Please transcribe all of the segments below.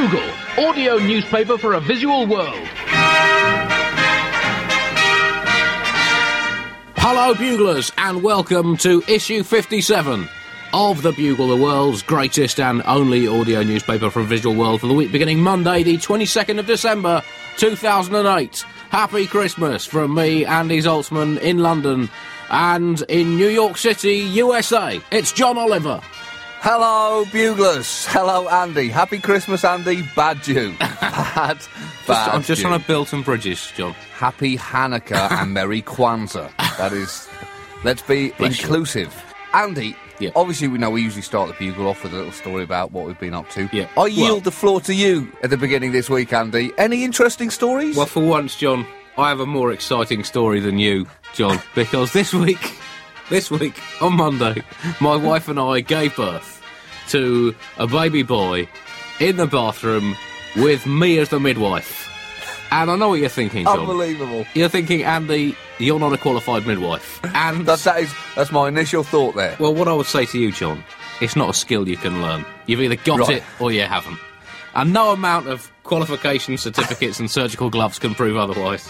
Bugle, audio newspaper for a visual world. Hello, Buglers, and welcome to issue 57 of the Bugle, the world's greatest and only audio newspaper a visual world for the week beginning Monday, the 22nd of December, 2008. Happy Christmas from me, Andy Zaltzman, in London and in New York City, USA. It's John Oliver. Hello, Buglers. Hello, Andy. Happy Christmas, Andy. Bad Jew. Bad, bad I'm just Jew. trying to build some bridges, John. Happy Hanukkah and Merry Kwanzaa. That is. Let's be Bless you. inclusive. Andy, Yeah. obviously we know we usually start the Bugle off with a little story about what we've been up to. Yeah. I Well- yield the floor to you at the beginning this week, Andy. Any interesting stories? Well, for once, John, I have a more exciting story than you, John, because this week, this week on Monday, my wife and I gave birth to a baby boy in the bathroom with me as the midwife. And I know what you're thinking, John. Unbelievable. You're thinking, Andy, you're not a qualified midwife. And That, that is that's my initial thought there. well, what I would say to you, John, it's not a skill you can learn. You've either got Right. it or you haven't. And no amount of qualification certificates and surgical gloves can prove otherwise.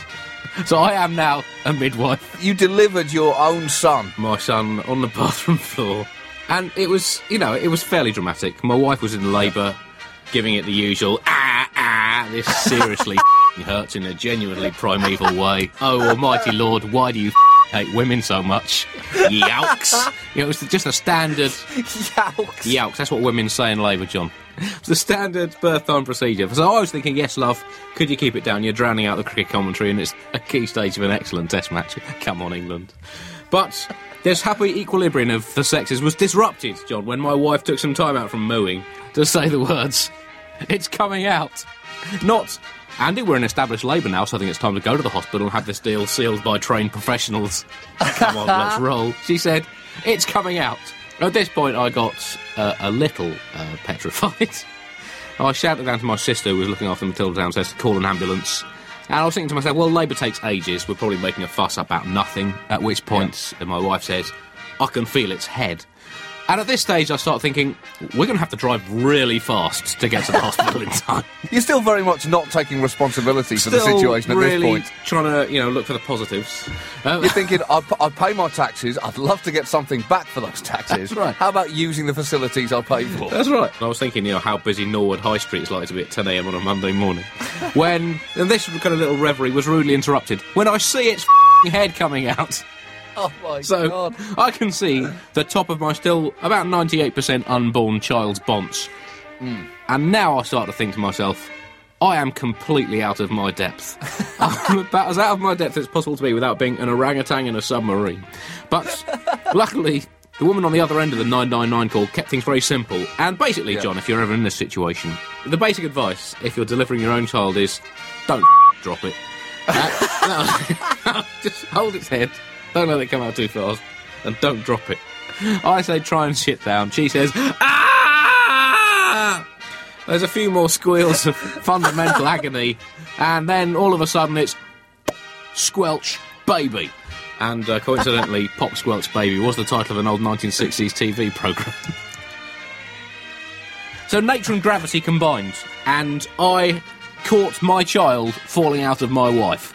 So I am now a midwife. You delivered your own son. My son on the bathroom floor. And it was, you know, it was fairly dramatic. My wife was in labour, giving it the usual, ah, ah, this seriously hurts in a genuinely primeval way. Oh, almighty lord, why do you hate women so much? Yowks. You know, it was just a standard Yowks. Yowks, that's what women say in labour, John. It's the standard birth time procedure. So I was thinking, yes, love, could you keep it down? You're drowning out the cricket commentary, and it's a key stage of an excellent test match. Come on, England. But this happy equilibrium of the sexes was disrupted, John, when my wife took some time out from mooing to say the words, It's coming out. Not, Andy, we're in established labour now, so I think it's time to go to the hospital and have this deal sealed by trained professionals. Come on, let's roll. She said, It's coming out. At this point, I got uh, a little uh, petrified. I shouted down to my sister, who was looking after Matilda downstairs, to call an ambulance. And I was thinking to myself, well, labour takes ages. We're probably making a fuss about nothing. At which point, uh, my wife says, I can feel its head. And at this stage, I start thinking, we're going to have to drive really fast to get to the hospital in time. You're still very much not taking responsibility for the Still situation at really this point. trying to, you know, look for the positives. Uh, You're thinking, I, I pay my taxes, I'd love to get something back for those taxes. That's right. How about using the facilities I pay for? That's right. I was thinking, you know, how busy Norwood High Street is likely to be at 10 a.m. on a Monday morning. when and this kind of little reverie was rudely interrupted when I see its f***ing head coming out. Oh my So god. I can see the top of my still about 98% unborn child's bonce. And now I start to think to myself, I am completely out of my depth. I'm about as out of my depth as possible to be without being an orangutan in a submarine. But luckily, the woman on the other end of the 999 call kept things very simple. And basically, Yeah. John, if you're ever in this situation, the basic advice if you're delivering your own child is don't drop it. Uh, no, just hold its head. Don't let it come out too fast. And don't drop it. I say try and sit down. She says, ah! There's a few more squeals of fundamental agony. And then all of a sudden it's Squelch Baby. And uh, coincidentally, Pop Squelch Baby was the title of an old 1960s TV programme. so nature and gravity combined, and I caught my child falling out of my wife.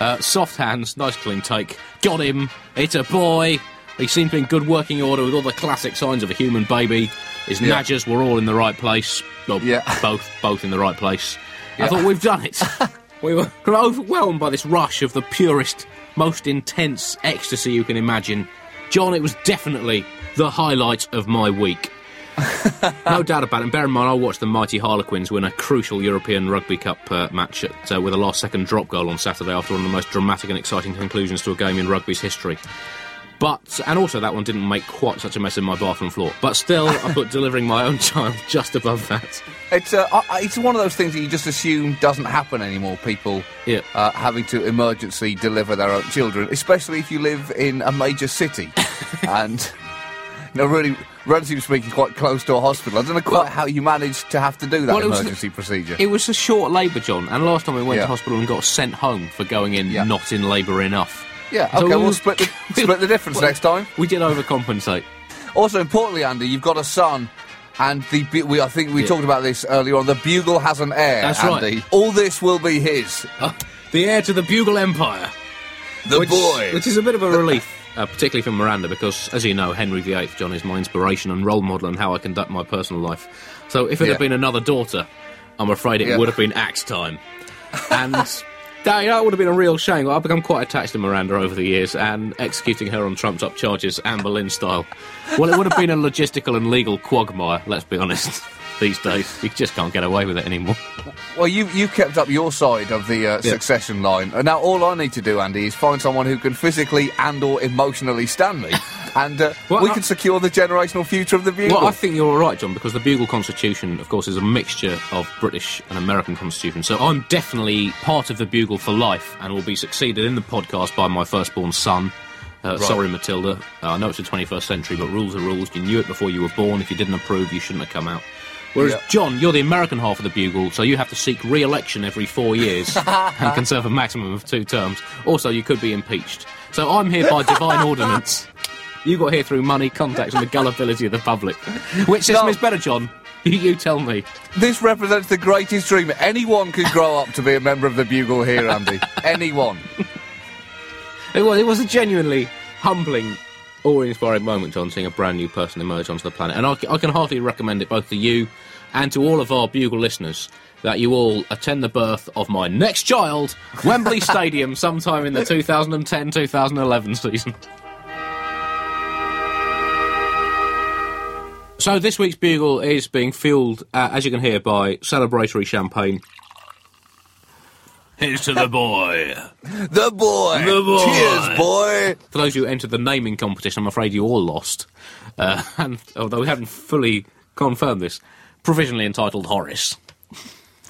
Uh, soft hands, nice clean take. Got him. It's a boy. He seemed to be in good working order with all the classic signs of a human baby. His Yeah. nadgers were all in the right place. Well, Yeah. both, both in the right place. I thought we've done it. we were overwhelmed by this rush of the purest, most intense ecstasy you can imagine. John, it was definitely the highlight of my week. no doubt about it. And bear in mind, I watched the mighty Harlequins win a crucial European Rugby Cup uh, match at, uh, with a last-second drop goal on Saturday after one of the most dramatic and exciting conclusions to a game in rugby's history. But and also that one didn't make quite such a mess in my bathroom floor. But still, I put delivering my own child just above that. It's uh, it's one of those things that you just assume doesn't happen anymore. People Yeah. uh, having to emergency deliver their own children, especially if you live in a major city and you know, really, relatively speaking, quite close to a hospital. I don't know quite how you managed to have to do that Well, it emergency procedure. It was a short labour, John, and last time we went Yeah. to hospital and got sent home for going in Yeah. not in labour enough. yeah, So okay, we we'll split the, split the difference Well- next time. We did overcompensate. Also, importantly, Andy, you've got a son And the we, I think we Yeah. talked about this earlier on. The bugle has an heir, That's right. All this will be his. the heir to the Bugle Empire. The which, boy. Which is a bit of a relief, uh, particularly for Miranda, because, as you know, Henry VIII, John, is my inspiration and role model in how I conduct my personal life. So if it Yeah. had been another daughter, I'm afraid it Yeah. would have been axe time. And that, you know, would have been a real shame. I've become quite attached to Miranda over the years, and executing her on trumped up charges, Anne Boleyn style. Well, it would have been a logistical and legal quagmire, let's be honest. These days, you just can't get away with it anymore. Well, you you kept up your side of the uh, Yeah. succession line, and now all I need to do, Andy, is find someone who can physically and or emotionally stand me, and uh, Well, we I- can secure the generational future of the bugle. Well, I think you're all right, John, because the Bugle Constitution, of course, is a mixture of British and American Constitution. So I'm definitely part of the Bugle for life and will be succeeded in the podcast by my firstborn son. Uh, Sorry, Matilda. Uh, I know it's the 21st century, but rules are rules. You knew it before you were born. If you didn't approve, you shouldn't have come out. Whereas. John, you're the American half of the Bugle, so you have to seek re election every four years and can serve a maximum of two terms. Also, you could be impeached. So I'm here by divine ordinance. You got here through money, contacts, and the gullibility of the public. Which system is better, John? You, you tell me. this represents the greatest dream. Anyone could grow up to be a member of the bugle here, Andy. Anyone. It was, it was a genuinely humbling, awe-inspiring moment, John, seeing a brand new person emerge onto the planet. And I, I can heartily recommend it both to you and to all of our Bugle listeners that you all attend the birth of my next child, Wembley Stadium, sometime in the 2010-2011 season. So this week's Bugle is being fueled, uh, as you can hear, by celebratory champagne. Here's to the boy. The boy. The boy. Cheers, boy. For those who entered the naming competition, I'm afraid you all lost. Uh, and although we haven't fully confirmed this, provisionally entitled Horace.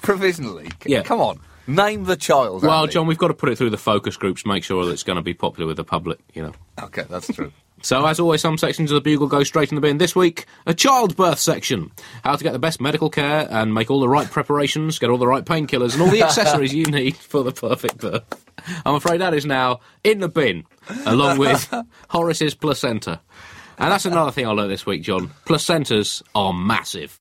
Provisionally. C- Yeah. Come on. Name the child. Well, Andy. John, we've got to put it through the focus groups, make sure that it's going to be popular with the public, you know. Okay, that's true. So, as always, some sections of the Bugle go straight in the bin. This week, a childbirth section. How to get the best medical care and make all the right preparations, get all the right painkillers and all the accessories you need for the perfect birth. I'm afraid that is now in the bin, along with Horace's placenta. And that's another thing I learned this week, John. Placentas are massive.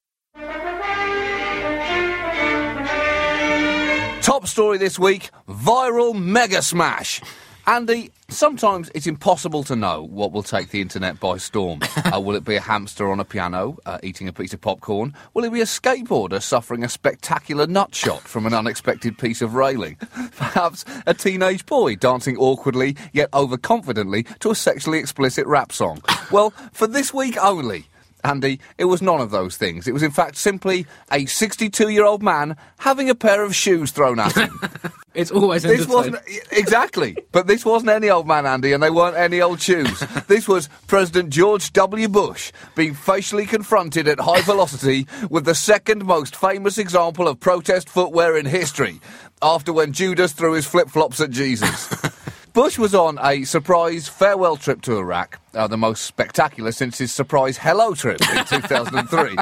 Top story this week viral mega smash. Andy, sometimes it's impossible to know what will take the internet by storm. uh, will it be a hamster on a piano uh, eating a piece of popcorn? Will it be a skateboarder suffering a spectacular nut shot from an unexpected piece of railing? Perhaps a teenage boy dancing awkwardly yet overconfidently to a sexually explicit rap song? Well, for this week only. Andy, it was none of those things. It was, in fact, simply a 62 year old man having a pair of shoes thrown at him. It's always This wasn't exactly, but this wasn't any old man, Andy, and they weren't any old shoes. This was President George W. Bush being facially confronted at high velocity with the second most famous example of protest footwear in history, after when Judas threw his flip flops at Jesus. Bush was on a surprise farewell trip to Iraq, uh, the most spectacular since his surprise hello trip in 2003.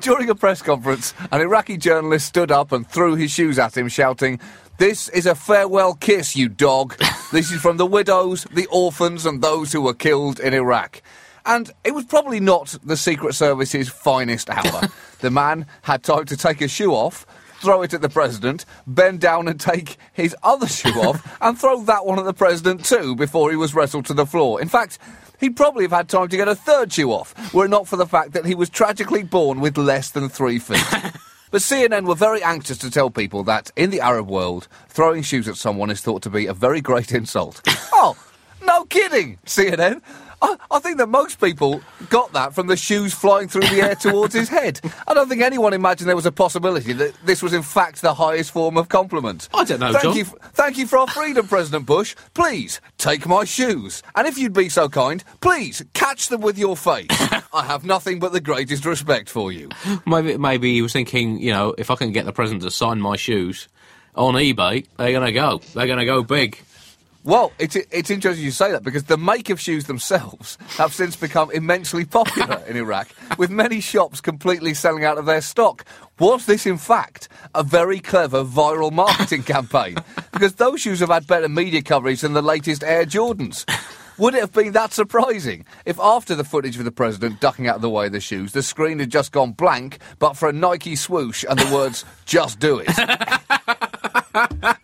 During a press conference, an Iraqi journalist stood up and threw his shoes at him, shouting, This is a farewell kiss, you dog. This is from the widows, the orphans, and those who were killed in Iraq. And it was probably not the Secret Service's finest hour. the man had time to take his shoe off, throw it at the president, bend down and take his other shoe off, and throw that one at the president too before he was wrestled to the floor. In fact, he'd probably have had time to get a third shoe off, were it not for the fact that he was tragically born with less than three feet. But CNN were very anxious to tell people that in the Arab world, throwing shoes at someone is thought to be a very great insult. oh, no kidding, CNN. I, I think that most people got that from the shoes flying through the air towards his head. I don't think anyone imagined there was a possibility that this was in fact the highest form of compliment. I don't know, Thank John. you, thank you for our freedom, President Bush. Please take my shoes, and if you'd be so kind, please catch them with your face. I have nothing but the greatest respect for you. Maybe, maybe he was thinking, you know, if I can get the president to sign my shoes on eBay, they're going to go. They're going to go big. Well, it's, it's interesting you say that because the make of shoes themselves have since become immensely popular in Iraq, with many shops completely selling out of their stock. Was this, in fact, a very clever viral marketing campaign? Because those shoes have had better media coverage than the latest Air Jordans. Would it have been that surprising if after the footage of the president ducking out of the way of the shoes, the screen had just gone blank, but for a Nike swoosh and the words, just do it?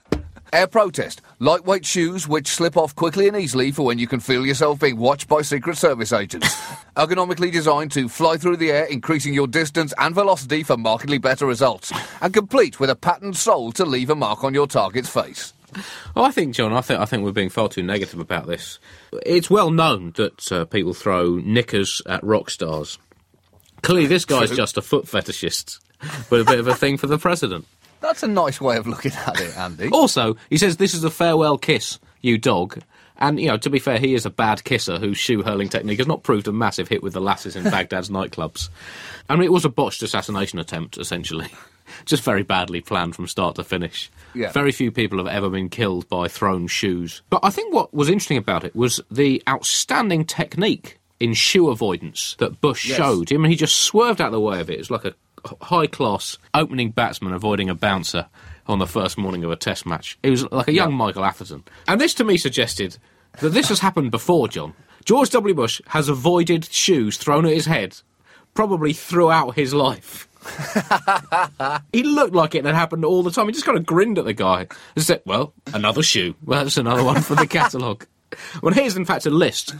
Air protest. Lightweight shoes which slip off quickly and easily for when you can feel yourself being watched by Secret Service agents. Ergonomically designed to fly through the air, increasing your distance and velocity for markedly better results. And complete with a patterned sole to leave a mark on your target's face. Well, I think, John, I think I think we're being far too negative about this. It's well known that uh, people throw knickers at rock stars. Clearly, this guy's just a foot fetishist, but a bit of a thing for the president. That's a nice way of looking at it, Andy. Also, he says this is a farewell kiss, you dog. And, you know, to be fair, he is a bad kisser whose shoe hurling technique has not proved a massive hit with the lasses in Baghdad's nightclubs. I mean, it was a botched assassination attempt, essentially. Just very badly planned from start to finish. Yeah. Very few people have ever been killed by thrown shoes. But I think what was interesting about it was the outstanding technique in shoe avoidance that Bush Yes. showed. I mean, he just swerved out of the way of it. It was like a high class opening batsman avoiding a bouncer on the first morning of a test match. It was like a young Michael Atherton. And this to me suggested that this has happened before, John. George W. Bush has avoided shoes thrown at his head probably throughout his life. He looked like it had happened all the time. He just kind of grinned at the guy and said, Well, another shoe. Well, that's another one for the catalogue. well, here's in fact a list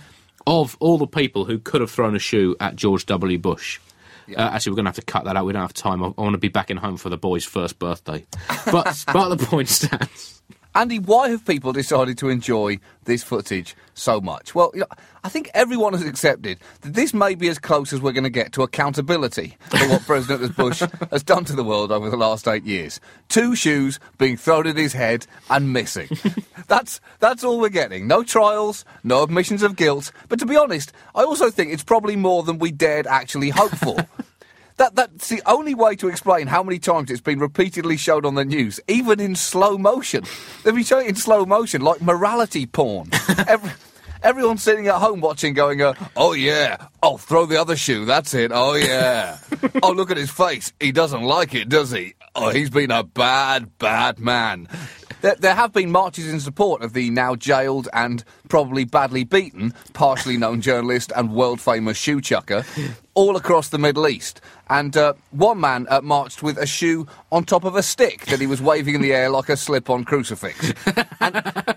of all the people who could have thrown a shoe at George W. Bush. Uh, actually, we're going to have to cut that out. We don't have time. I, I want to be back in home for the boy's first birthday. But, but the point stands. Andy, why have people decided to enjoy this footage so much? Well, you know, I think everyone has accepted that this may be as close as we're going to get to accountability for what President Bush has done to the world over the last eight years. Two shoes being thrown at his head and missing. that's that's all we're getting. No trials, no admissions of guilt. But to be honest, I also think it's probably more than we dared actually hope for. That, that's the only way to explain how many times it's been repeatedly shown on the news, even in slow motion. They've been showing it in slow motion, like morality porn. Every, everyone's sitting at home watching, going, uh, "Oh yeah, oh throw the other shoe. That's it. Oh yeah. oh look at his face. He doesn't like it, does he? Oh, he's been a bad, bad man." There, there have been marches in support of the now jailed and probably badly beaten, partially known journalist and world famous shoe chucker, all across the Middle East. And uh, one man uh, marched with a shoe on top of a stick that he was waving in the air like a slip on crucifix. And,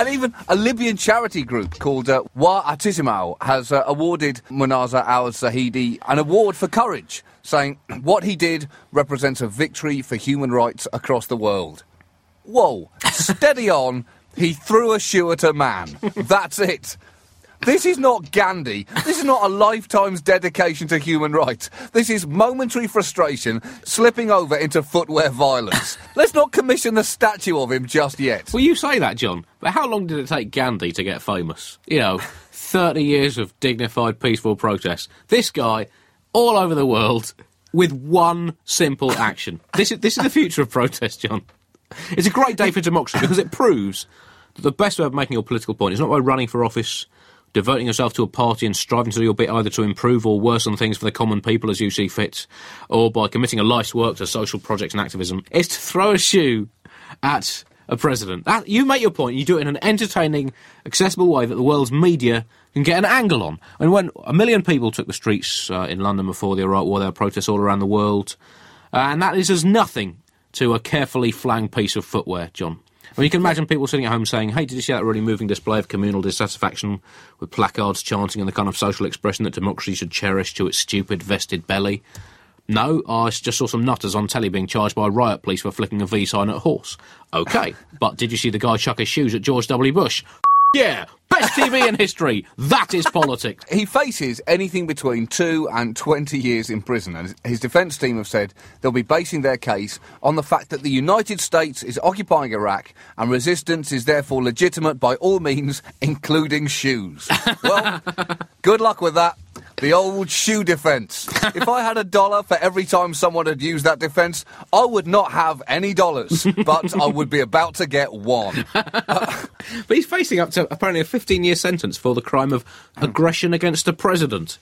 and even a Libyan charity group called uh, Wa Atisimo has uh, awarded Muntadhar al Zaidi an award for courage, saying what he did represents a victory for human rights across the world. Whoa, steady on. He threw a shoe at a man. That's it. This is not Gandhi. This is not a lifetime's dedication to human rights. This is momentary frustration slipping over into footwear violence. Let's not commission the statue of him just yet. Well, you say that, John, but how long did it take Gandhi to get famous? You know, 30 years of dignified, peaceful protest. This guy, all over the world, with one simple action. This is, this is the future of protest, John. It's a great day for democracy because it proves that the best way of making your political point is not by running for office, devoting yourself to a party and striving to do your bit either to improve or worsen things for the common people as you see fit, or by committing a life's work to social projects and activism. It's to throw a shoe at a president. That, you make your point, you do it in an entertaining, accessible way that the world's media can get an angle on. And when a million people took the streets uh, in London before the Iraq War, there were protests all around the world, uh, and that is as nothing to a carefully flanged piece of footwear, John. I mean, you can imagine people sitting at home saying, hey, did you see that really moving display of communal dissatisfaction with placards chanting and the kind of social expression that democracy should cherish to its stupid vested belly? No, I just saw some nutters on telly being charged by riot police for flicking a V sign at a horse. Okay, but did you see the guy chuck his shoes at George W. Bush? Yeah, best TV in history. That is politics. He faces anything between two and 20 years in prison, and his defence team have said they'll be basing their case on the fact that the United States is occupying Iraq and resistance is therefore legitimate by all means, including shoes. Well, good luck with that. The old shoe defence. If I had a dollar for every time someone had used that defence, I would not have any dollars, but I would be about to get one. But he's facing up to apparently a 15 year sentence for the crime of aggression against a president.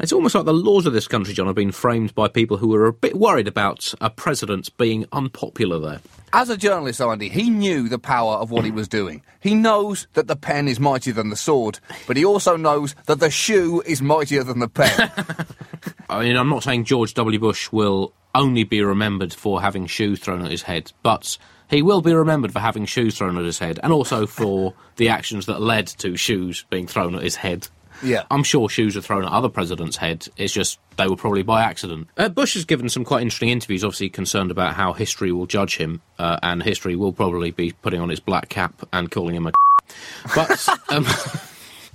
It's almost like the laws of this country, John, have been framed by people who were a bit worried about a president being unpopular there. As a journalist, Andy, he knew the power of what he was doing. He knows that the pen is mightier than the sword, but he also knows that the shoe is mightier than the pen. I mean, I'm not saying George W. Bush will only be remembered for having shoes thrown at his head, but he will be remembered for having shoes thrown at his head, and also for the actions that led to shoes being thrown at his head. Yeah. I'm sure shoes are thrown at other presidents' head. It's just they were probably by accident. Uh, Bush has given some quite interesting interviews, obviously concerned about how history will judge him, uh, and history will probably be putting on its black cap and calling him a. But um,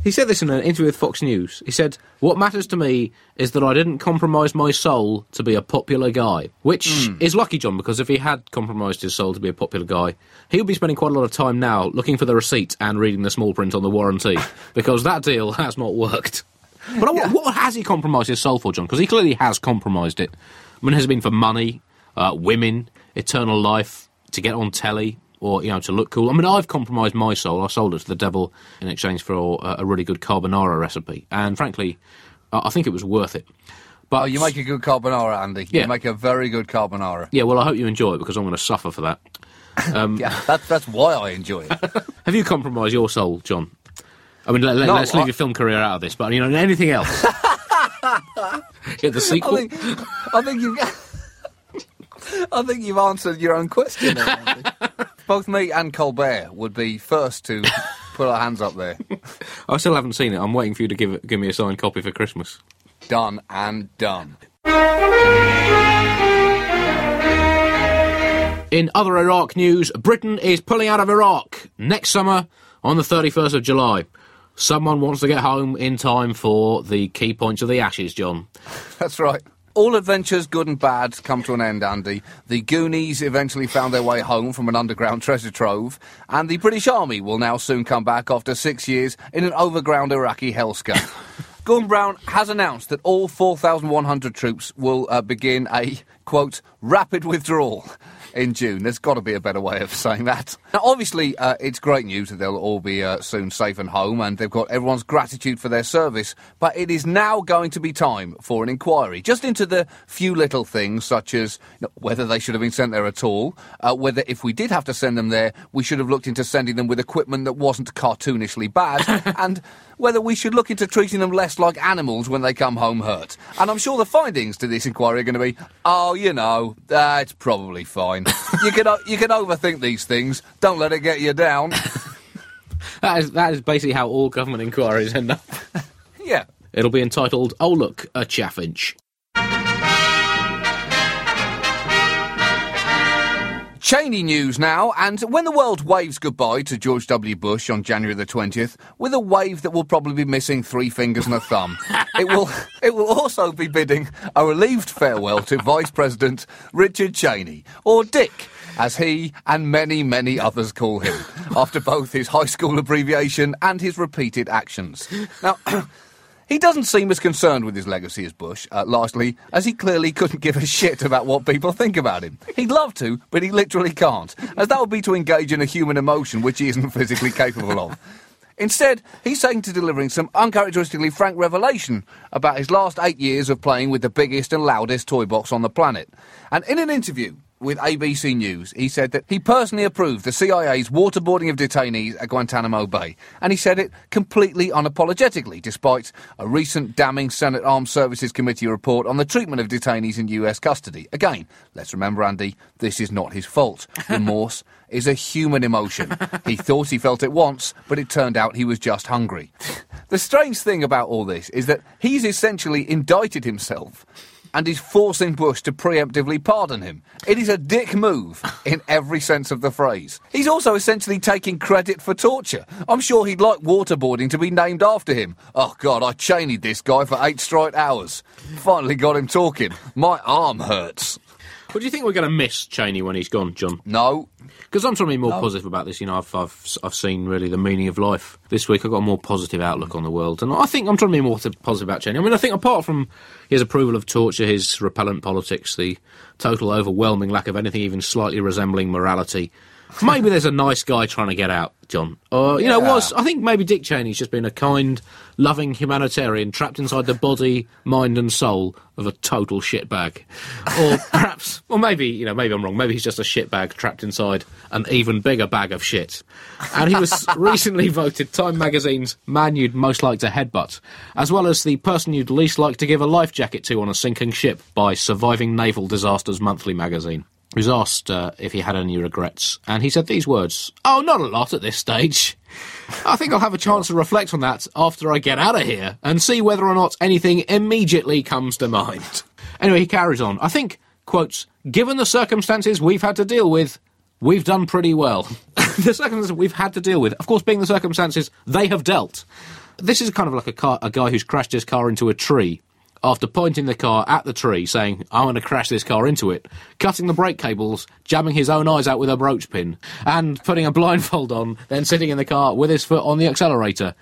he said this in an interview with Fox News. He said, "What matters to me is that I didn't compromise my soul to be a popular guy." Which is lucky, John, because if he had compromised his soul to be a popular guy, he would be spending quite a lot of time now looking for the receipt and reading the small print on the warranty, because that deal has not worked. But what, what has he compromised his soul for, John? Because he clearly has compromised it. I mean, has it been for money, uh, women, eternal life, to get on telly, or you know, to look cool? I mean, I've compromised my soul. I sold it to the devil in exchange for uh, a really good carbonara recipe, and frankly, I think it was worth it. But oh, you make a good carbonara, Andy. Yeah. You make a very good carbonara. yeah, well, I hope you enjoy it because I'm going to suffer for that. Yeah, that's, that's why I enjoy it. Have you compromised your soul, John? I mean, let, No, us leave I- your film career out of this, but you know, anything else? yeah, the I sequel. think, I think you've. I think you've answered your own question. there, Andy. Both me and Colbert would be first to put our hands up there. I still haven't seen it. I'm waiting for you to give it, give me a signed copy for Christmas. Done and done. In other Iraq news, Britain is pulling out of Iraq next summer on the 31st of July. Someone wants to get home in time for the key points of the Ashes, John. That's right. All adventures, good and bad, come to an end, Andy. The Goonies eventually found their way home from an underground treasure trove, and the British Army will now soon come back after six years in an overground Iraqi hellscape. Gordon Brown has announced that all 4,100 troops will uh, begin a, quote, rapid withdrawal in June. There's got to be a better way of saying that. Now, obviously, uh, it's great news that they'll all be uh, soon safe and home, and they've got everyone's gratitude for their service. But it is now going to be time for an inquiry, just into the few little things, such as you know, whether they should have been sent there at all, uh, whether if we did have to send them there, we should have looked into sending them with equipment that wasn't cartoonishly bad, and whether we should look into treating them less like animals when they come home hurt. And I'm sure the findings to this inquiry are going to be, oh, you know, uh, probably fine. you can o- you can overthink these things. Don't let it get you down. That is, that is basically how all government inquiries end up. yeah. It'll be entitled, Oh Look, a Chaffinch. Cheney news now, and when the world waves goodbye to George W. Bush on January the 20th, with a wave that will probably be missing three fingers and a thumb, it will it will also be bidding a relieved farewell to Vice President Richard Cheney, or Dick, as he and many, many others call him, after both his high school abbreviation and his repeated actions. Now, He doesn't seem as concerned with his legacy as Bush, uh, largely as he clearly couldn't give a shit about what people think about him. He'd love to, but he literally can't, as that would be to engage in a human emotion which he isn't physically capable of. Instead, he's taken to delivering some uncharacteristically frank revelation about his last eight years of playing with the biggest and loudest toy box on the planet. And in an interview with ABC News, he said that he personally approved the CIA's waterboarding of detainees at Guantanamo Bay. And he said it completely unapologetically, despite a recent damning Senate Armed Services Committee report on the treatment of detainees in US custody. Again, let's remember, Andy, this is not his fault. Remorse is a human emotion. He thought he felt it once, but it turned out he was just hungry. The strange thing about all this is that he's essentially indicted himself and is forcing Bush to preemptively pardon him. It is a dick move in every sense of the phrase. He's also essentially taking credit for torture. I'm sure he'd like waterboarding to be named after him. Oh God, I chained this guy for eight straight hours. Finally got him talking. My arm hurts. What do you think we're going to miss Cheney when he's gone, John? No, Because I'm trying to be more positive about this. You know, I've, I've I've seen really the meaning of life this week. I've got a more positive outlook on the world, and I think I'm trying to be more positive about Cheney. I mean, I think apart from his approval of torture, his repellent politics, the total overwhelming lack of anything even slightly resembling morality, maybe there's a nice guy trying to get out, John. Or, you know, Yeah. was, I think maybe Dick Cheney's just been a kind, loving humanitarian trapped inside the body, mind, and soul of a total shitbag. Or perhaps, or maybe, you know, maybe I'm wrong. Maybe he's just a shitbag trapped inside an even bigger bag of shit. And he was recently voted Time magazine's man you'd most like to headbutt, as well as the person you'd least like to give a life jacket to on a sinking ship by Surviving Naval Disasters Monthly magazine. Was asked uh, if he had any regrets, and he said these words Oh, not a lot at this stage. I think I'll have a chance to reflect on that after I get out of here and see whether or not anything immediately comes to mind. Anyway, he carries on. I think, quotes, given the circumstances we've had to deal with, we've done pretty well. the circumstances we've had to deal with, of course, being the circumstances they have dealt. This is kind of like a, car, a guy who's crashed his car into a tree after pointing the car at the tree, saying, I'm going to crash this car into it, cutting the brake cables, jamming his own eyes out with a brooch pin, and putting a blindfold on, then sitting in the car with his foot on the accelerator.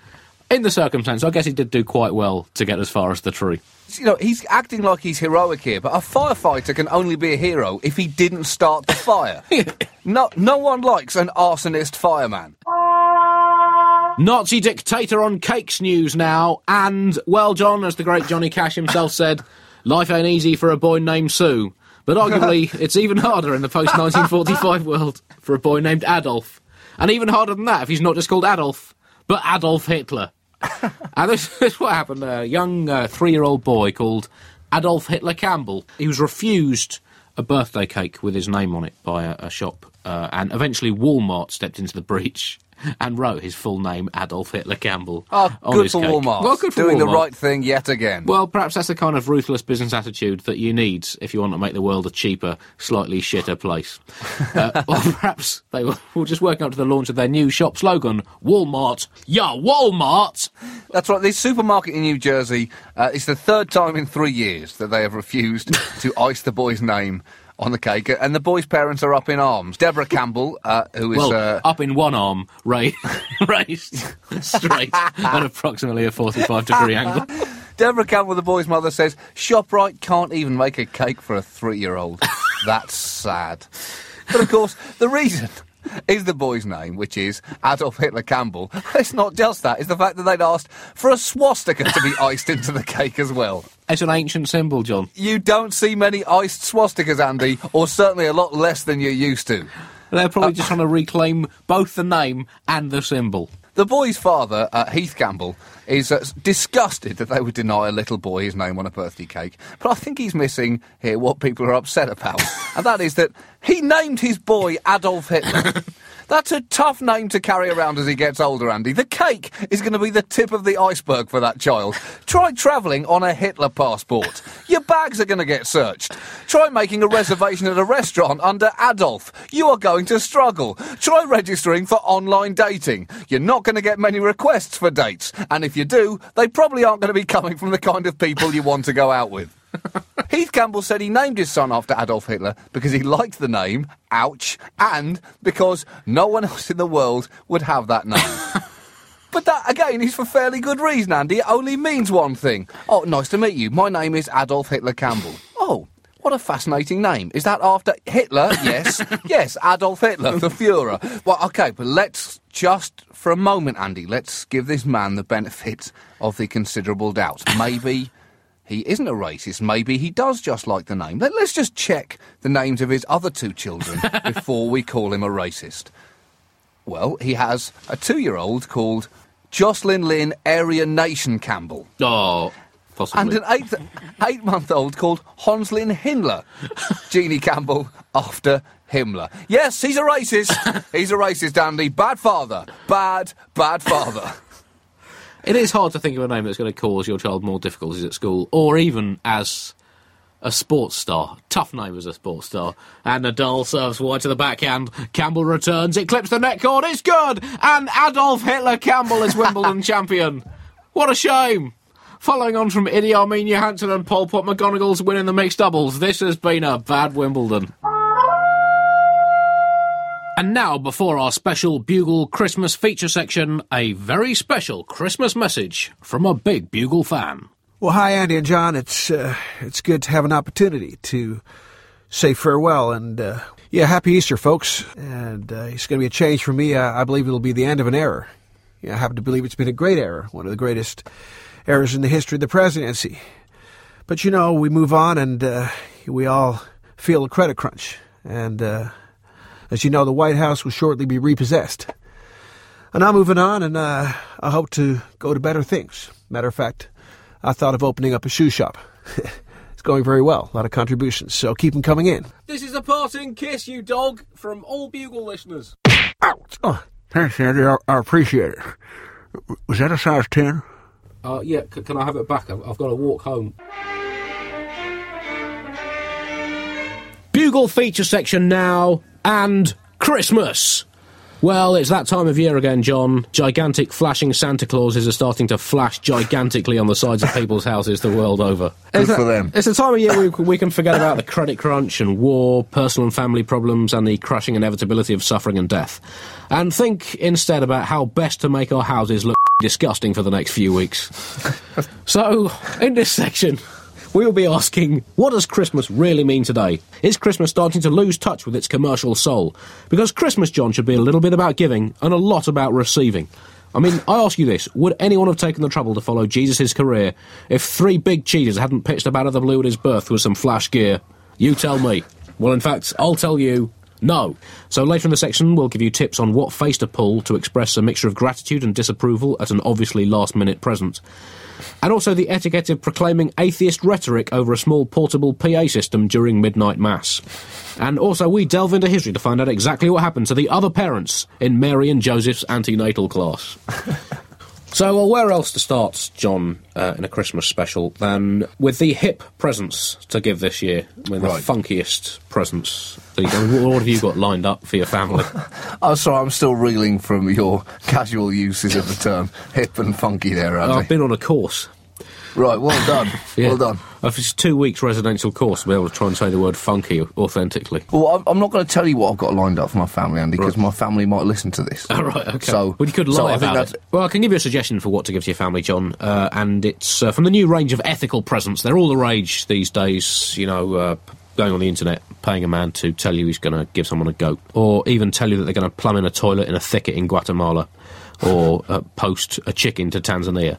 In the circumstance, I guess he did do quite well to get as far as the tree. You know, he's acting like he's heroic here, but a firefighter can only be a hero if he didn't start the fire. no, no one likes an arsonist fireman. Nazi dictator on cakes news now, and, well, John, as the great Johnny Cash himself said, life ain't easy for a boy named Sue. But arguably, it's even harder in the post 1945 world for a boy named Adolf. And even harder than that if he's not just called Adolf, but Adolf Hitler. and this, is what happened. A young uh, three year old boy called Adolf Hitler Campbell. He was refused a birthday cake with his name on it by a, a shop, uh, and eventually Walmart stepped into the breach and wrote his full name, Adolf Hitler Campbell, Oh, on good his for cake. Walmart. Well, good for Doing the right thing yet again. Well, perhaps that's the kind of ruthless business attitude that you need if you want to make the world a cheaper, slightly shitter place. Uh, or perhaps they were were just working up to the launch of their new shop slogan, Walmart. Yeah, Walmart! That's right. This supermarket in New Jersey uh, is the third time in three years that they have refused to ice the boy's name on the cake, and the boy's parents are up in arms. Deborah Campbell, uh, who is Well, uh, up in one arm, ra- raised straight at approximately a 45 degree angle. Deborah Campbell, the boy's mother, says Shoprite can't even make a cake for a three-year-old. That's sad. But of course, the reason is the boy's name, which is Adolf Hitler Campbell. It's not just that; it's the fact that they'd asked for a swastika to be iced into the cake as well. It's an ancient symbol, John. You don't see many iced swastikas, Andy, or certainly a lot less than you're used to. They're probably uh, just trying to reclaim both the name and the symbol. The boy's father, uh, Heath Campbell, is uh, disgusted that they would deny a little boy his name on a birthday cake. But I think he's missing here what people are upset about, and that is that he named his boy Adolf Hitler. That's a tough name to carry around as he gets older, Andy. The cake is going to be the tip of the iceberg for that child. Try travelling on a Hitler passport. Your bags are going to get searched. Try making a reservation at a restaurant under Adolf. You are going to struggle. Try registering for online dating. You're not going to get many requests for dates. And if you do, they probably aren't going to be coming from the kind of people you want to go out with. Heath Campbell said he named his son after Adolf Hitler because he liked the name, ouch, and because no one else in the world would have that name. But that, again, is for fairly good reason, Andy. It only means one thing. Oh, nice to meet you. My name is Adolf Hitler Campbell. Oh, what a fascinating name. Is that after Hitler? Yes. yes, Adolf Hitler, the Fuhrer. Well, okay, but let's just, for a moment, Andy, let's give this man the benefit of the considerable doubt. Maybe he isn't a racist. Maybe he does just like the name. Let, us just check the names of his other two children before we call him a racist. Well, he has a two year old called Jocelyn Lynn Aryan Nation Campbell. Oh, Possibly. And an eight, eight month old called Honslin Himmler. Jeannie Campbell after Himmler. Yes, he's a racist. He's a racist, Andy. Bad father. Bad, bad father. It is hard to think of a name that's going to cause your child more difficulties at school, or even as a sports star. Tough name as a sports star. And Nadal serves wide to the backhand. Campbell returns. It clips the net cord. It's good. And Adolf Hitler Campbell is Wimbledon champion. What a shame. Following on from Idi Amin Johansson and Pol Pot McGonagall's win in the mixed doubles, this has been a bad Wimbledon. And now, before our special Bugle Christmas feature section, a very special Christmas message from a big Bugle fan. Well, hi, Andy and John. It's uh, it's good to have an opportunity to say farewell, and uh, Yeah, happy Easter, folks. And uh, it's going to be a change for me. I believe it'll be the end of an era. Yeah, I happen to believe it's been a great era, one of the greatest eras in the history of the presidency. But you know, we move on and uh, we all feel a credit crunch. And uh, as you know, the White House will shortly be repossessed. And I'm moving on, and uh, I hope to go to better things. Matter of fact, I thought of opening up a shoe shop. it's going very well. A lot of contributions, so keep them coming in. This is a parting kiss, you dog, from all Bugle listeners. Ouch! Oh, thanks, Andy. I, I appreciate it. Was that a size 10? Uh, yeah, c- can I have it back? I've, I've got to walk home. Bugle feature section now, and Christmas. Well, it's that time of year again, John. Gigantic flashing Santa Clauses are starting to flash gigantically on the sides of people's houses the world over. Good It's for a- them. It's the time of year we, we can forget about the credit crunch and war, personal and family problems, and the crushing inevitability of suffering and death. And think instead about how best to make our houses look disgusting for the next few weeks. so, in this section, we will be asking, what does Christmas really mean today? Is Christmas starting to lose touch with its commercial soul? Because Christmas, John, should be a little bit about giving and a lot about receiving. I mean, I ask you this would anyone have taken the trouble to follow Jesus' career if three big cheaters hadn't pitched up out of the blue at his birth with some flash gear? You tell me. Well, in fact, I'll tell you no. So later in the section, we'll give you tips on what face to pull to express a mixture of gratitude and disapproval at an obviously last minute present. And also the etiquette of proclaiming atheist rhetoric over a small portable PA system during midnight mass. And also we delve into history to find out exactly what happened to the other parents in Mary and Joseph's antenatal class. So, well, where else to start, John, uh, in a Christmas special than with the hip presents to give this year? With Right. the funkiest presents. that you can- What have you got lined up for your family? Oh, sorry, I'm still reeling from your casual uses of the term hip and funky there, Andy. I've been on a course. Right, well done. Yeah. Well done. I've just two weeks residential course to be able to try and say the word funky authentically. Well, I'm- not going to tell you what I've got lined up for my family, Andy, because my family might listen to this. All right, okay. So, well, you could lie so about it. Well, I can give you a suggestion for what to give to your family, John, uh, and it's uh, from the new range of ethical presents. They're all the rage these days. You know, uh, going on the internet, paying a man to tell you he's going to give someone a goat, or even tell you that they're going to plumb in a toilet in a thicket in Guatemala, or uh, post a chicken to Tanzania.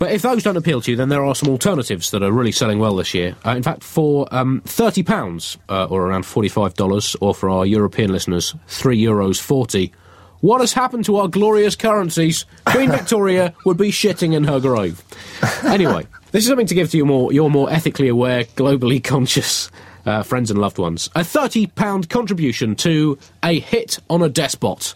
But if those don't appeal to you, then there are some alternatives that are really selling well this year. Uh, in fact, for um, thirty pounds, uh, or around forty-five dollars, or for our European listeners, three euros forty. What has happened to our glorious currencies? Queen Victoria would be shitting in her grave. Anyway, this is something to give to your more, your more ethically aware, globally conscious uh, friends and loved ones. A £30 contribution to A Hit on a Despot.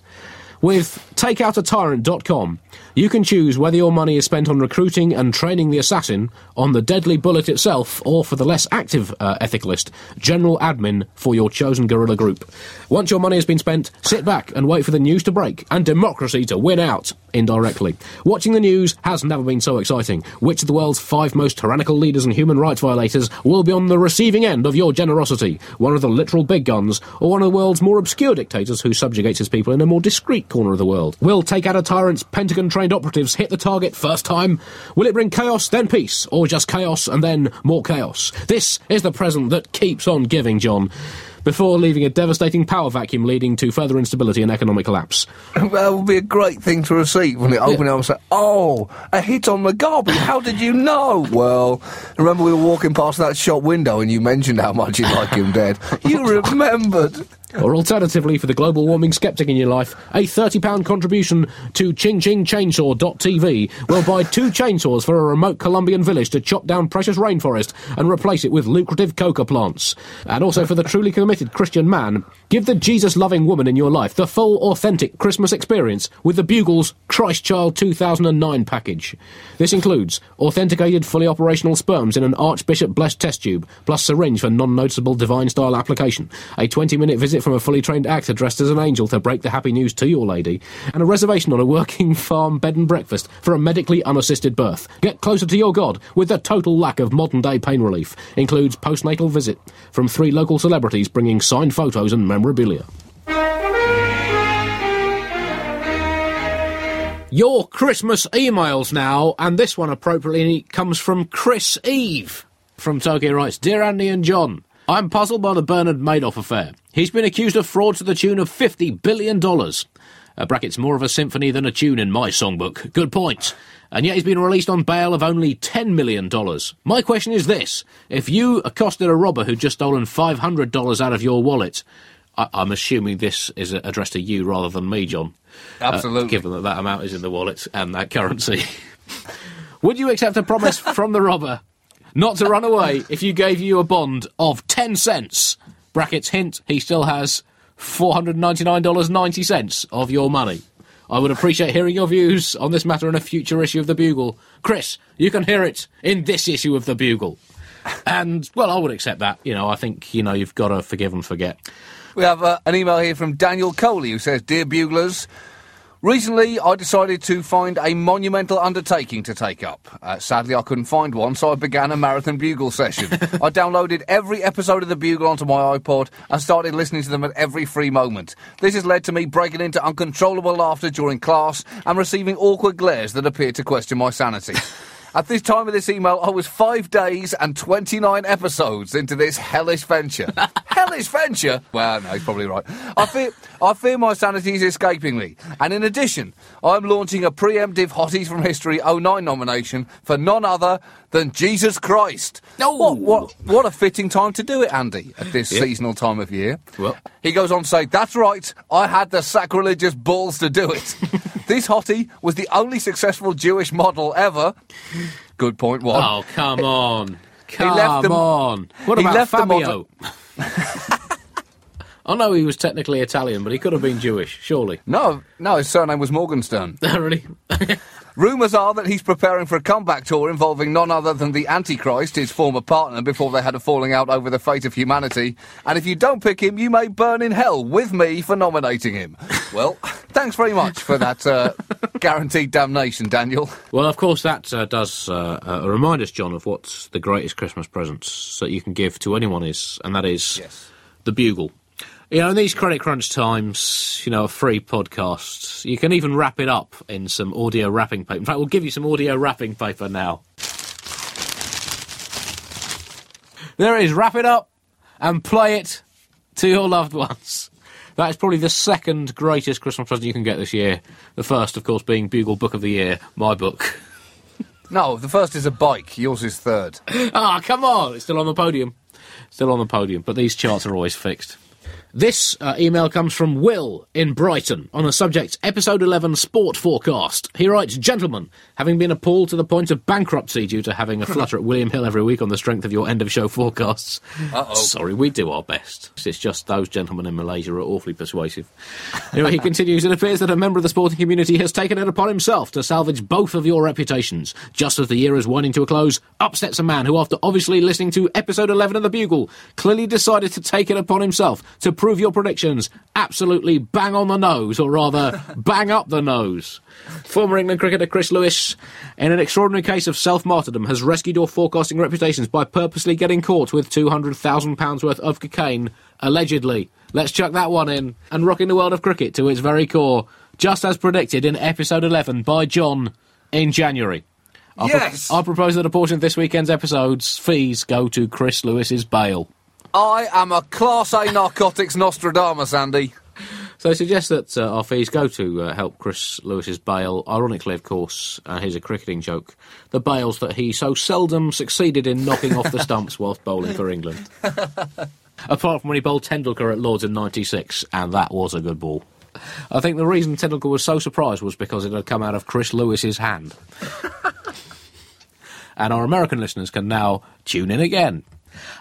With takeoutatyrant.com, you can choose whether your money is spent on recruiting and training the assassin, on the deadly bullet itself, or for the less active uh, ethicalist, general admin for your chosen guerrilla group. Once your money has been spent, sit back and wait for the news to break and democracy to win out indirectly. Watching the news has never been so exciting. Which of the world's five most tyrannical leaders and human rights violators will be on the receiving end of your generosity? One of the literal big guns, or one of the world's more obscure dictators who subjugates his people in a more discreet corner of the world? Will take out a tyrant's Pentagon trained operatives hit the target first time? Will it bring chaos, then peace, or just chaos and then more chaos? This is the present that keeps on giving, John. Before leaving a devastating power vacuum leading to further instability and economic collapse. that would be a great thing to receive when it open it up and say, "Oh, a hit on Mugabe. How did you know?" Well, remember we were walking past that shop window and you mentioned how much you like him dead. You remembered. Or alternatively, for the global warming skeptic in your life, a £30 contribution to ChingChingChainsaw.tv will buy two chainsaws for a remote Colombian village to chop down precious rainforest and replace it with lucrative coca plants. And also for the truly committed Christian man, give the Jesus loving woman in your life the full, authentic Christmas experience with the Bugles Christ Child 2009 package. This includes authenticated, fully operational sperms in an Archbishop blessed test tube, plus syringe for non noticeable divine style application, a 20 minute visit from a fully trained actor dressed as an angel to break the happy news to your lady, and a reservation on a working farm bed and breakfast for a medically unassisted birth. Get closer to your God with the total lack of modern day pain relief. Includes postnatal visit from three local celebrities bringing signed photos and memorabilia. Your Christmas emails now, and this one appropriately comes from Chris Eve from Tokyo writes Dear Andy and John, I'm puzzled by the Bernard Madoff affair. He's been accused of fraud to the tune of $50 billion. Uh, brackets more of a symphony than a tune in my songbook. Good point. And yet he's been released on bail of only $10 million. My question is this. If you accosted a robber who'd just stolen $500 out of your wallet, I- I'm assuming this is addressed to you rather than me, John. uh, Absolutely. given that that amount is in the wallet and that currency. Would you accept a promise from the robber not to run away if you gave you a bond of 10 cents? Brackets hint, he still has $499.90 of your money. I would appreciate hearing your views on this matter in a future issue of The Bugle. Chris, you can hear it in this issue of The Bugle. And, well, I would accept that. You know, I think, you know, you've got to forgive and forget. We have uh, an email here from Daniel Coley who says, Dear Buglers, recently I decided to find a monumental undertaking to take up. Uh, sadly, I couldn't find one, so I began a marathon Bugle session. I downloaded every episode of the Bugle onto my iPod and started listening to them at every free moment. This has led to me breaking into uncontrollable laughter during class and receiving awkward glares that appear to question my sanity. At this time of this email, I was five days and 29 episodes into this hellish venture. hellish venture? Well, no, he's probably right. I fear, I fear my sanity is escaping me. And in addition, I'm launching a preemptive Hotties from History 09 nomination for none other than Jesus Christ. No. What, what, what a fitting time to do it, Andy, at this seasonal time of year. Well. He goes on to say, That's right, I had the sacrilegious balls to do it. this hottie was the only successful Jewish model ever. Good point one. Oh, come on. Come left them- on. What he about left them Fabio? I know he was technically Italian, but he could have been Jewish, surely. No, no, his surname was Morgenstern. really? Rumours are that he's preparing for a comeback tour involving none other than the Antichrist, his former partner, before they had a falling out over the fate of humanity. And if you don't pick him, you may burn in hell with me for nominating him. Well, thanks very much for that uh, guaranteed damnation, Daniel. well, of course, that uh, does uh, uh, remind us, John, of what the greatest Christmas presents that you can give to anyone is, and that is Yes. the bugle. You know, in these credit crunch times, you know, a free podcast, you can even wrap it up in some audio wrapping paper. In fact, we'll give you some audio wrapping paper now. There it is. Wrap it up and play it to your loved ones. That is probably the second greatest Christmas present you can get this year. The first, of course, being Bugle Book of the Year, my book. No, the first is a bike, yours is third. Ah, come on! It's still on the podium. Still on the podium, but these charts are always fixed. This uh, email comes from Will in Brighton on the subject Episode 11 Sport Forecast. He writes, Gentlemen, having been appalled to the point of bankruptcy due to having a flutter at William Hill every week on the strength of your end of show forecasts. Uh-oh. Sorry, we do our best. It's just those gentlemen in Malaysia are awfully persuasive. Anyway, he continues, It appears that a member of the sporting community has taken it upon himself to salvage both of your reputations. Just as the year is winding to a close, upsets a man who, after obviously listening to episode 11 of The Bugle, clearly decided to take it upon himself to prove your predictions absolutely bang on the nose, or rather, bang up the nose. Former England cricketer Chris Lewis, in an extraordinary case of self martyrdom, has rescued your forecasting reputations by purposely getting caught with £200,000 worth of cocaine, allegedly. Let's chuck that one in, and rocking the world of cricket to its very core, just as predicted in episode 11 by John in January. I pro- Yes! I propose that a portion of this weekend's episode's fees go to Chris Lewis's bail. I am a Class A narcotics Nostradamus, Andy. So I suggest that uh, our fees go to uh, help Chris Lewis's bail. Ironically, of course, uh, here's a cricketing joke: the bails that he so seldom succeeded in knocking off the stumps whilst bowling for England. Apart from when he bowled Tendulkar at Lords in '96, and that was a good ball. I think the reason Tendulkar was so surprised was because it had come out of Chris Lewis's hand. and our American listeners can now tune in again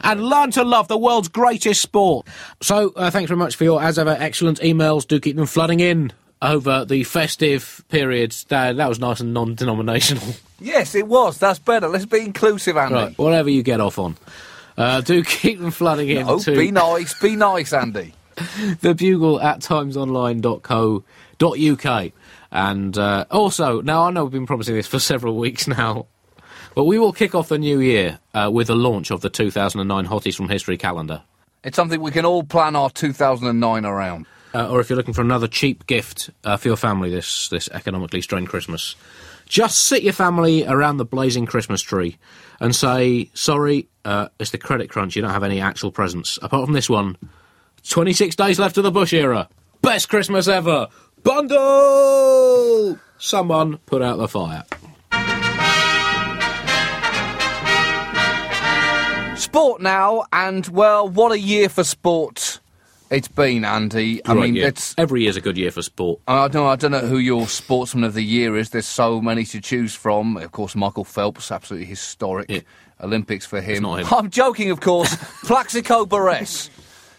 and learn to love the world's greatest sport. So, uh, thanks very much for your, as ever, excellent emails. Do keep them flooding in over the festive periods. That, that was nice and non denominational. Yes, it was. That's better. Let's be inclusive, Andy. right, whatever you get off on. Uh, do keep them flooding in Oh, be nice. Be nice, Andy. the bugle at timesonline.co.uk. And uh, also, now I know we've been promising this for several weeks now, but we will kick off the new year uh, with the launch of the 2009 Hotties from History calendar. It's something we can all plan our 2009 around. uh, or if you're looking for another cheap gift uh, for your family this this economically strained Christmas, just sit your family around the blazing Christmas tree and say, "Sorry, uh, it's the credit crunch. You don't have any actual presents apart from this one. 26 days left of the Bush era. Best Christmas ever. Bundle. Someone put out the fire." Sport now, and well, what a year for sport it's been, Andy. I mean, yeah. it's. every year's a good year for sport. I don't, I don't know who your sportsman of the year is. There's so many to choose from. Of course, Michael Phelps, absolutely historic Yeah. Olympics for him. him. I'm joking, of course. Plaxico Burress,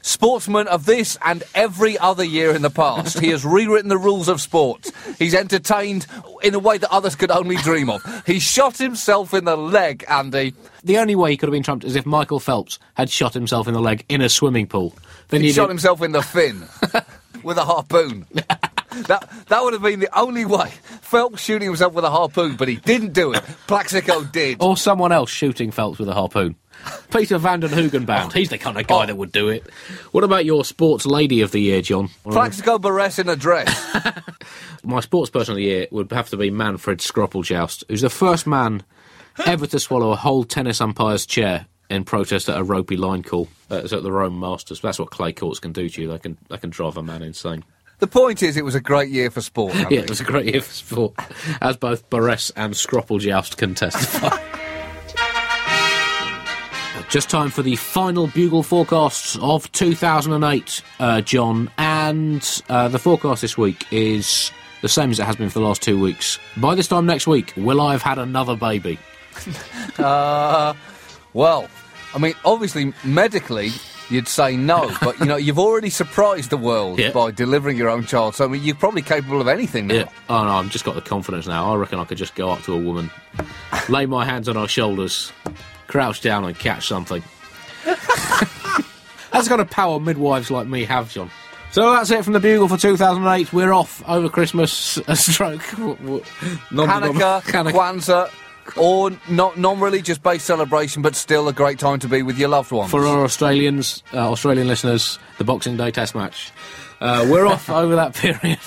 sportsman of this and every other year in the past. He has rewritten the rules of sport. He's entertained in a way that others could only dream of. He shot himself in the leg, Andy. The only way he could have been trumped is if Michael Phelps had shot himself in the leg in a swimming pool. Then He shot himself in the fin with a harpoon. that that would have been the only way. Phelps shooting himself with a harpoon, but he didn't do it. Plaxico did. or someone else shooting Phelps with a harpoon. Pieter Van den Hoogenband. He's the kind of guy Oh. that would do it. What about your sports lady of the year, John? Plaxico Burress in a dress. My sports person of the year would have to be Manfred Skroppeljoust, who's the first man ever to swallow a whole tennis umpire's chair in protest at a ropey line call. Uh, it's at the Rome Masters. That's what clay courts can do to you. They can they can drive a man insane. The point is, it was a great year for sport. Yeah, it was a great year for sport, as both Burress and Skroppeljoust can testify. Just time for the final bugle forecasts of 2008, uh, John. And uh, the forecast this week is the same as it has been for the last two weeks. By this time next week, will I have had another baby? Well, I mean, obviously, medically, you'd say no, but you know, you've already surprised the world Yeah. by delivering your own child. So I mean, you're probably capable of anything now. Yeah. Oh no, I've just got the confidence now. I reckon I could just go up to a woman, lay my hands on her shoulders, crouch down and catch something. that's the kind of power midwives like me have, John. So that's it from the Bugle for 2008. We're off over Christmas. A stroke. Hanukkah, Kwanzaa, or not non-religious based celebration, but still a great time to be with your loved ones. For our Australians, uh, Australian listeners, the Boxing Day Test match. Uh, we're off over that period.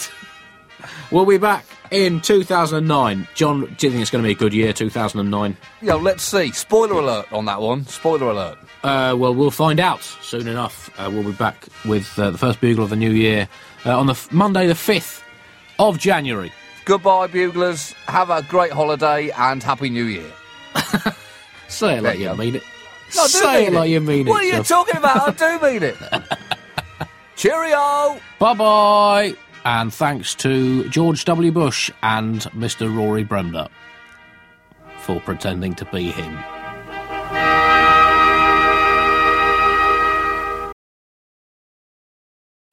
We'll be back in 2009. John, do you think it's going to be a good year, 2009? Yeah, let's see. Spoiler alert on that one. Spoiler alert. Uh, well, we'll find out soon enough. Uh, we'll be back with uh, the first bugle of the new year uh, on the f- Monday, the 5th of January. Goodbye, buglers. Have a great holiday and happy New Year. Say it like you you mean it. No, Say it mean like you mean What it. What are you talking about? I do mean it. Cheerio. Bye bye. And thanks to George W. Bush and Mr. Rory Bremner for pretending to be him.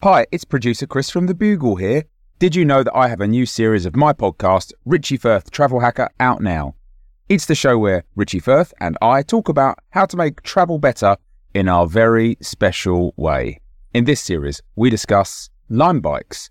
Hi, it's producer Chris from The Bugle here. Did you know that I have a new series of my podcast, Richie Firth Travel Hacker, out now? It's the show where Richie Firth and I talk about how to make travel better in our very special way. In this series, we discuss Lime bikes,